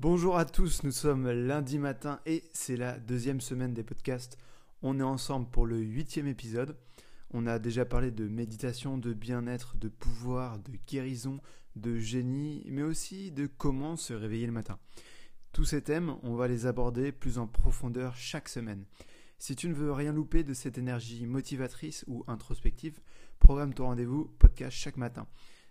Bonjour à tous, nous sommes lundi matin et c'est la deuxième semaine des podcasts. On est ensemble pour le huitième épisode. On a déjà parlé de méditation, de bien-être, de pouvoir, de guérison, de génie, mais aussi de comment se réveiller le matin. Tous ces thèmes, on va les aborder plus en profondeur chaque semaine. Si tu ne veux rien louper de cette énergie motivatrice ou introspective, programme ton rendez-vous podcast chaque matin.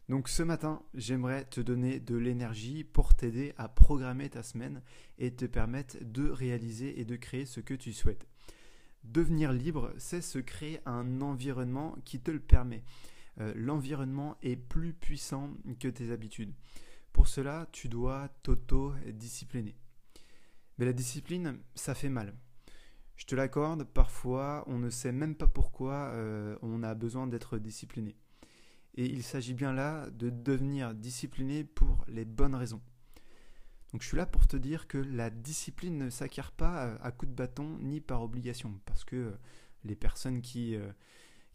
Donc ce matin, j'aimerais te donner de l'énergie pour t'aider à programmer ta semaine et te permettre de réaliser et de créer ce que tu souhaites. Devenir libre, c'est se créer un environnement qui te le permet. Euh, l'environnement est plus puissant que tes habitudes. Pour cela, tu dois t'auto-discipliner. Mais la discipline, ça fait mal. Je te l'accorde, parfois on ne sait même pas pourquoi euh, on a besoin d'être discipliné. Et il s'agit bien là de devenir discipliné pour les bonnes raisons. Donc je suis là pour te dire que la discipline ne s'acquiert pas euh, à coup de bâton ni par obligation, parce que euh, les personnes qui, euh,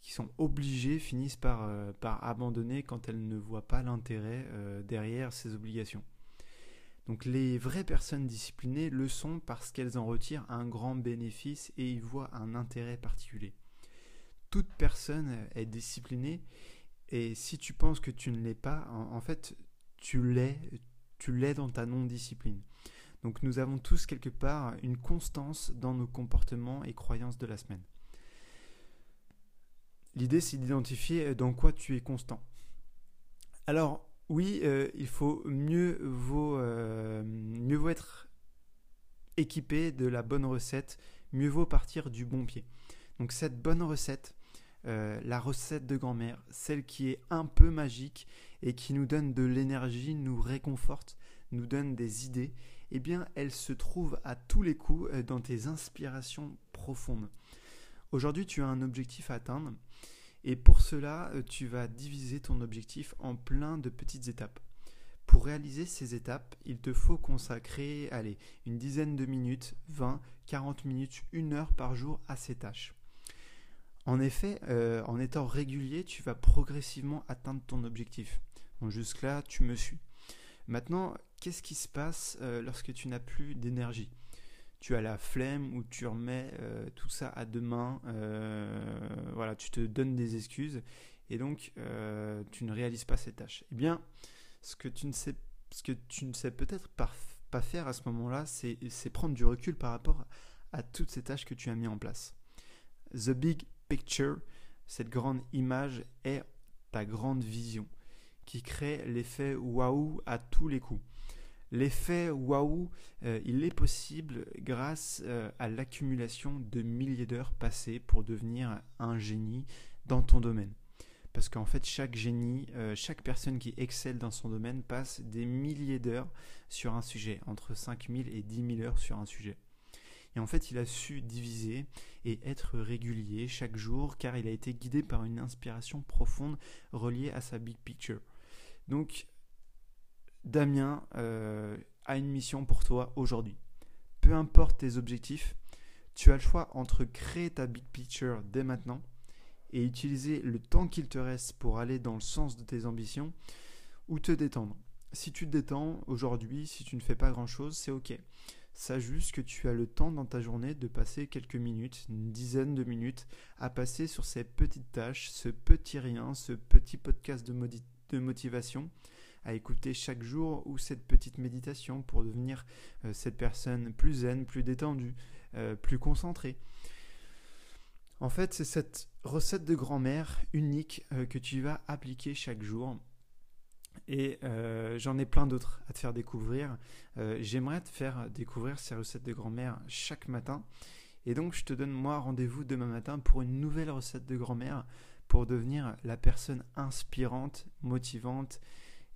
qui sont obligées finissent par, par abandonner quand elles ne voient pas l'intérêt derrière ces obligations. Donc les vraies personnes disciplinées le sont parce qu'elles en retirent un grand bénéfice et y voient un intérêt particulier. Toute personne est disciplinée et si tu penses que tu ne l'es pas, en, fait, tu l'es, tu l'es dans ta non-discipline. Donc nous avons tous quelque part une constance dans nos comportements et croyances de la semaine. L'idée, c'est d'identifier dans quoi tu es constant. Alors, oui, euh, il faut euh, mieux vaut être équipé de la bonne recette, mieux vaut partir du bon pied. Donc cette bonne recette, euh, la recette de grand-mère, celle qui est un peu magique et qui nous donne de l'énergie, nous réconforte, nous donne des idées, eh bien elle se trouve à tous les coups euh, dans tes inspirations profondes. Aujourd'hui tu as un objectif à atteindre et pour cela euh, tu vas diviser ton objectif en plein de petites étapes. Pour réaliser ces étapes, il te faut consacrer allez, une dizaine de minutes, 20, 40 minutes, une heure par jour à ces tâches. En effet, euh, en étant régulier, tu vas progressivement atteindre ton objectif. Jusque-là, tu me suis. Maintenant, qu'est-ce qui se passe euh, lorsque tu n'as plus d'énergie? Tu as la flemme ou tu remets euh, tout ça à demain. voilà, tu te donnes des excuses et donc tu ne réalises pas ces tâches. Eh bien, ce que tu ne sais, ce que tu ne sais peut-être pas, pas faire à ce moment-là, c'est prendre du recul par rapport à toutes ces tâches que tu as mis en place. The Big picture, cette grande image est ta grande vision qui crée l'effet waouh à tous les coups. L'effet waouh, euh, il est possible grâce euh, à l'accumulation de milliers d'heures passées pour devenir un génie dans ton domaine. Parce qu'en fait, chaque génie, euh, chaque personne qui excelle dans son domaine passe des milliers d'heures sur un sujet, entre 5000 et 10 000 heures sur un sujet. Et en fait, il a su diviser et être régulier chaque jour car il a été guidé par une inspiration profonde reliée à sa big picture. Donc, Damien euh, a une mission pour toi aujourd'hui. Peu importe tes objectifs, tu as le choix entre créer ta big picture dès maintenant et utiliser le temps qu'il te reste pour aller dans le sens de tes ambitions ou te détendre. Si tu te détends aujourd'hui, si tu ne fais pas grand-chose, c'est ok. Sache juste que tu as le temps dans ta journée de passer quelques minutes, une dizaine de minutes, à passer sur ces petites tâches, ce petit rien, ce petit podcast de, motivation à écouter chaque jour ou cette petite méditation pour devenir euh, cette personne plus zen, plus détendue, euh, plus concentrée. En fait, c'est cette recette de grand-mère unique euh, que tu vas appliquer chaque jour et euh, j'en ai plein d'autres à te faire découvrir. Euh, j'aimerais te faire découvrir ces recettes de grand-mère chaque matin. Et donc je te donne moi rendez-vous demain matin pour une nouvelle recette de grand-mère pour devenir la personne inspirante, motivante,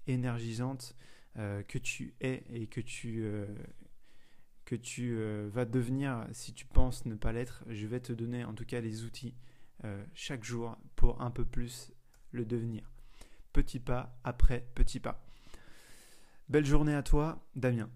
énergisante euh, que tu es et que tu, que tu vas devenir si tu penses ne pas l'être. Je vais te donner en tout cas les outils chaque jour pour un peu plus le devenir petit pas après petit pas. Belle journée à toi, Damien.